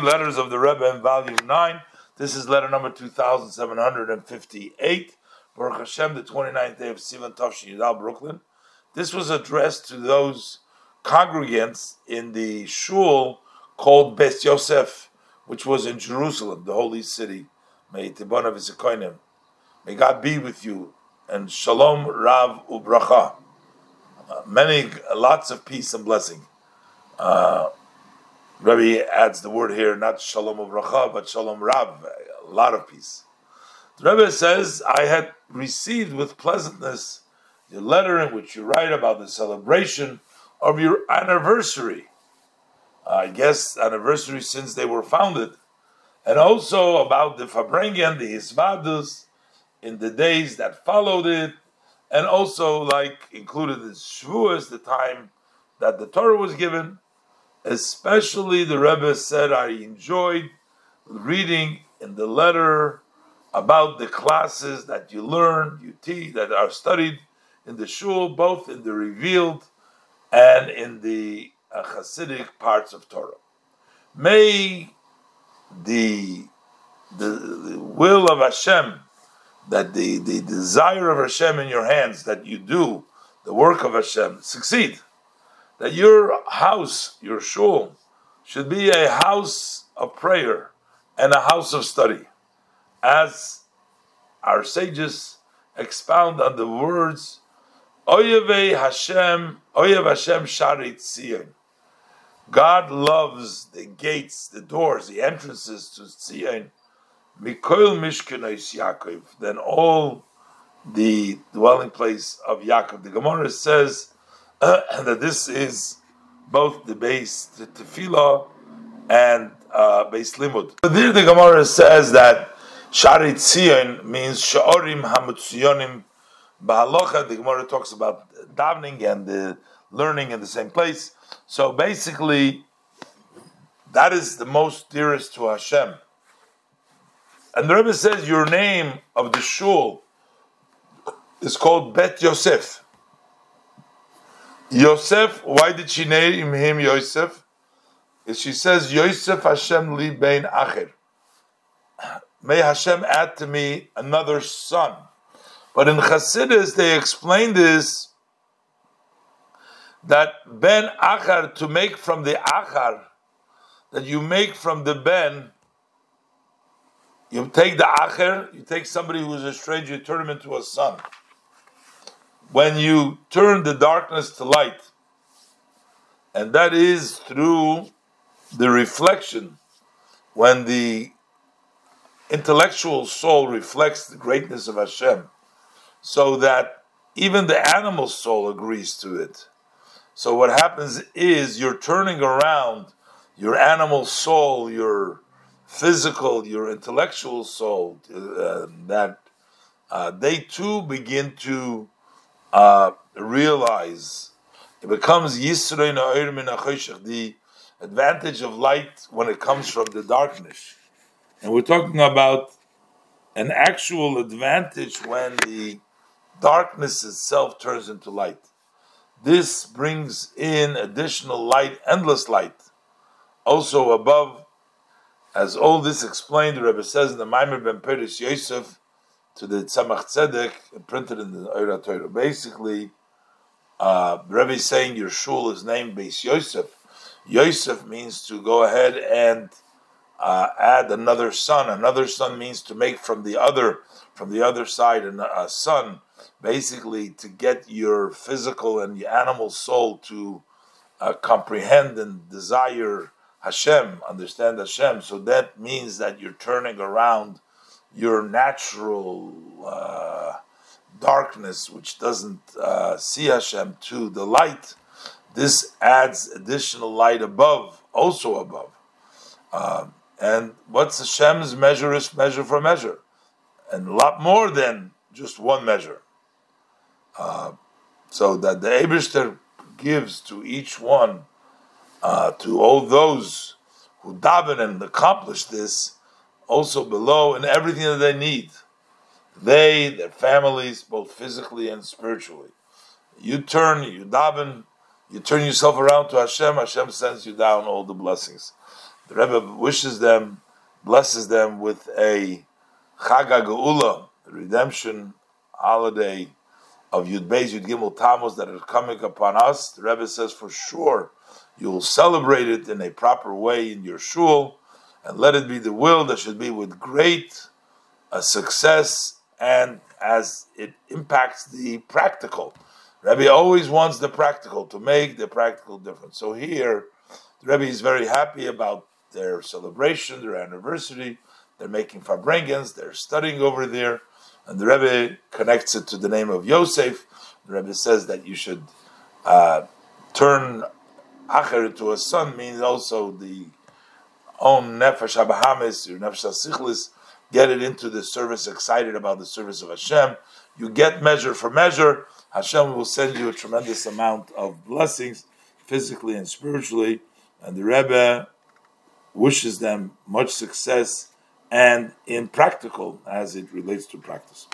Letters of the Rebbe in Volume 9. This is letter number 2758. Baruch Hashem, the 29th day of Sivan Tavshin Yudal, Brooklyn. This was addressed to those congregants in the shul called Beth Yosef, which was in Jerusalem, the holy city. May May God be with you. And Shalom Rav Ubracha. Uh, many, lots of peace and blessing. Uh, Rabbi adds the word here, not shalom uvracha, but shalom rav, a lot of peace. The Rebbe says, I had received with pleasantness your letter in which you write about the celebration of your anniversary. I guess anniversary since they were founded. And also about the Farbrengen, the Hisvadus, in the days that followed it, and also like included the Shavuos, the time that the Torah was given, Especially the Rebbe said, I enjoyed reading in the letter about the classes that you learn, you teach, that are studied in the shul, both in the revealed and in the uh, Hasidic parts of Torah. May the, the, the will of Hashem, that the, the desire of Hashem in your hands, that you do the work of Hashem, succeed that your house, your shul, should be a house of prayer and a house of study. As our sages expound on the words, Oyeve Hashem, Oyev Hashem Sharit Tzion. God loves the gates, the doors, the entrances to Tzion. Mikoil Mishkenois Yaakov, then all the dwelling place of Yaakov. The Gemara says uh, that this is both the base to tefillah and uh, base limud. But there the Gemara says that Shari Tzion means Sha'orim Hamutziyonim Bahalocha. The Gemara talks about davening and the learning in the same place. So basically, that is the most dearest to Hashem. And the Rebbe says your name of the shul is called Bet Yosef. Yosef, why did she name him Yosef? She says, Yosef Hashem li bein acher. May Hashem add to me another son. But in Chassidus, they explain this that ben achar, to make from the achar, that you make from the ben, you take the acher, you take somebody who is a stranger, you turn him into a son when you turn the darkness to light, and that is through the reflection, when the intellectual soul reflects the greatness of Hashem, so that even the animal soul agrees to it. So what happens is you're turning around your animal soul, your physical, your intellectual soul, uh, that uh, they too begin to uh, realize it becomes Yisrei Na'ir min the advantage of light when it comes from the darkness. And we're talking about an actual advantage when the darkness itself turns into light. This brings in additional light, endless light. Also above, as all this explained, the Rebbe says in the Maimer Ben Peres Yosef, to the Tzemach Tzedek printed in the Ohr HaTorah. Basically, uh, Rebbe is saying your shul is named Beis Yosef. Yosef means to go ahead and uh, add another son. Another son means to make from the other from the other side a son. Basically, to get your physical and your animal soul to uh, comprehend and desire Hashem, understand Hashem. So that means that you're turning around your natural uh, darkness, which doesn't uh, see Hashem, to the light, this adds additional light above, also above. Uh, and what's Hashem's measure is measure for measure, and a lot more than just one measure. Uh, so that the Abishter gives to each one, uh, to all those who daven and accomplish this, also below and everything that they need. They, their families, both physically and spiritually. You turn, you daven, you turn yourself around to Hashem, Hashem sends you down all the blessings. The Rebbe wishes them, blesses them with a Chag Geula, the redemption holiday of Yud Beis Yud Gimel Tammuz that are coming upon us. The Rebbe says for sure you will celebrate it in a proper way in your shul, and let it be the will that should be with great uh, success and as it impacts the practical. Rebbe always wants the practical to make the practical difference. So here, the Rebbe is very happy about their celebration, their anniversary. They're making farbrengens, they're studying over there, and the Rebbe connects it to the name of Yosef. The Rebbe says that you should uh, turn Acher to a son means also the own nefesh abahamis, your nefesh asichlis, get it into the service, excited about the service of Hashem. You get measure for measure. Hashem will send you a tremendous amount of blessings, physically and spiritually. And the Rebbe wishes them much success and in practical as it relates to practice.